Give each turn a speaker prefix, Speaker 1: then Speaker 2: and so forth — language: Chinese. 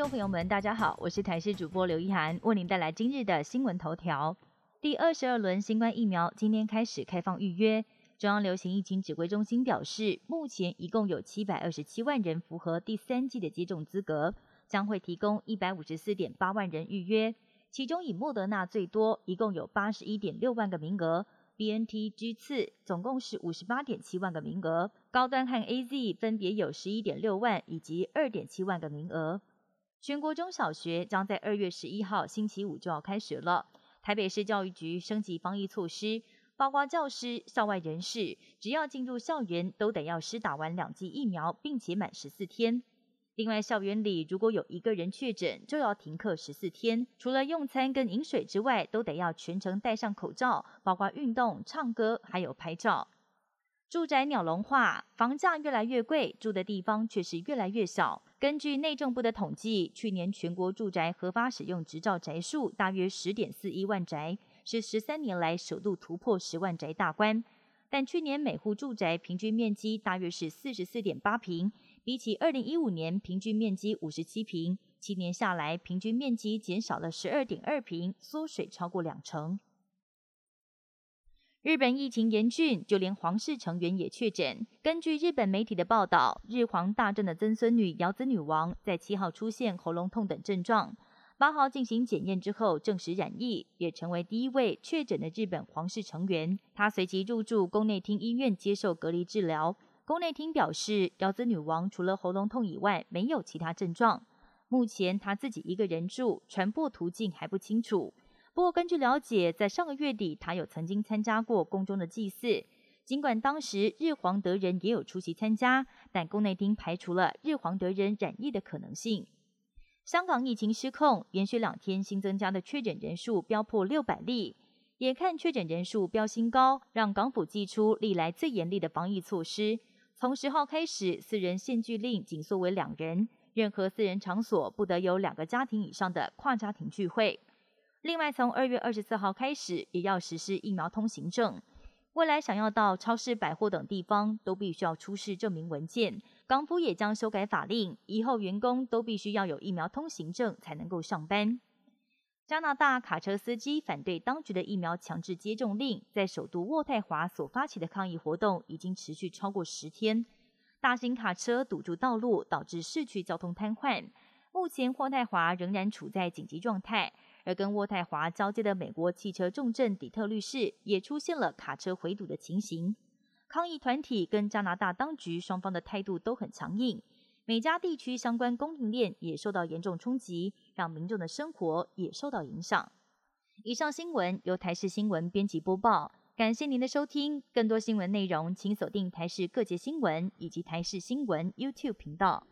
Speaker 1: 众朋友们，大家好，我是台视主播刘一涵，为您带来今日的新闻头条。第二十二轮新冠疫苗今天开始开放预约。中央流行疫情指挥中心表示，目前一共有七百二十七万人符合第三季的接种资格，将会提供一百五十四点八万人预约。其中以莫德纳最多，一共有八十一点六万个名额；B N T 居次，总共是五十八点七万个名额。高端和 A Z 分别有十一点六万以及二点七万个名额。全国中小学将在二月十一号星期五就要开学了。台北市教育局升级防疫措施。包括教师、校外人士，只要进入校园，都得要施打完两剂疫苗，并且满十四天。另外，校园里如果有一个人确诊，就要停课十四天。除了用餐跟饮水之外，都得要全程戴上口罩，包括运动、唱歌，还有拍照。住宅鸟笼化，房价越来越贵，住的地方却是越来越小。根据内政部的统计，去年全国住宅合法使用执照宅数大约十点四一万宅。是十三年来首度突破十万宅大关，但去年每户住宅平均面积大约是四十四点八平，比起二零一五年平均面积五十七平，七年下来平均面积减少了十二点二平，缩水超过两成。日本疫情严峻，就连皇室成员也确诊。根据日本媒体的报道，日皇大正的曾孙女瑶子女王在七号出现喉咙痛等症状。八号进行检验之后，证实染疫，也成为第一位确诊的日本皇室成员。她随即入住宫内厅医院接受隔离治疗。宫内厅表示，瑶子女王除了喉咙痛以外，没有其他症状。目前她自己一个人住，传播途径还不清楚。不过，根据了解，在上个月底，他有曾经参加过宫中的祭祀。尽管当时日皇德仁也有出席参加，但宫内厅排除了日皇德仁染疫的可能性。香港疫情失控，连续两天新增加的确诊人数飙破六百例。眼看确诊人数飙新高，让港府祭出历来最严厉的防疫措施。从十号开始，四人限聚令紧缩为两人，任何私人场所不得有两个家庭以上的跨家庭聚会。另外，从二月二十四号开始，也要实施疫苗通行证。未来想要到超市、百货等地方，都必须要出示证明文件。港府也将修改法令，以后员工都必须要有疫苗通行证才能够上班。加拿大卡车司机反对当局的疫苗强制接种令，在首都渥太华所发起的抗议活动已经持续超过十天。大型卡车堵住道路，导致市区交通瘫痪。目前渥太华仍然处在紧急状态。而跟渥太华交接的美国汽车重镇底特律市也出现了卡车回堵的情形。抗议团体跟加拿大当局双方的态度都很强硬，每家地区相关供应链也受到严重冲击，让民众的生活也受到影响。以上新闻由台视新闻编辑播报，感谢您的收听。更多新闻内容，请锁定台视各界新闻以及台视新闻 YouTube 频道。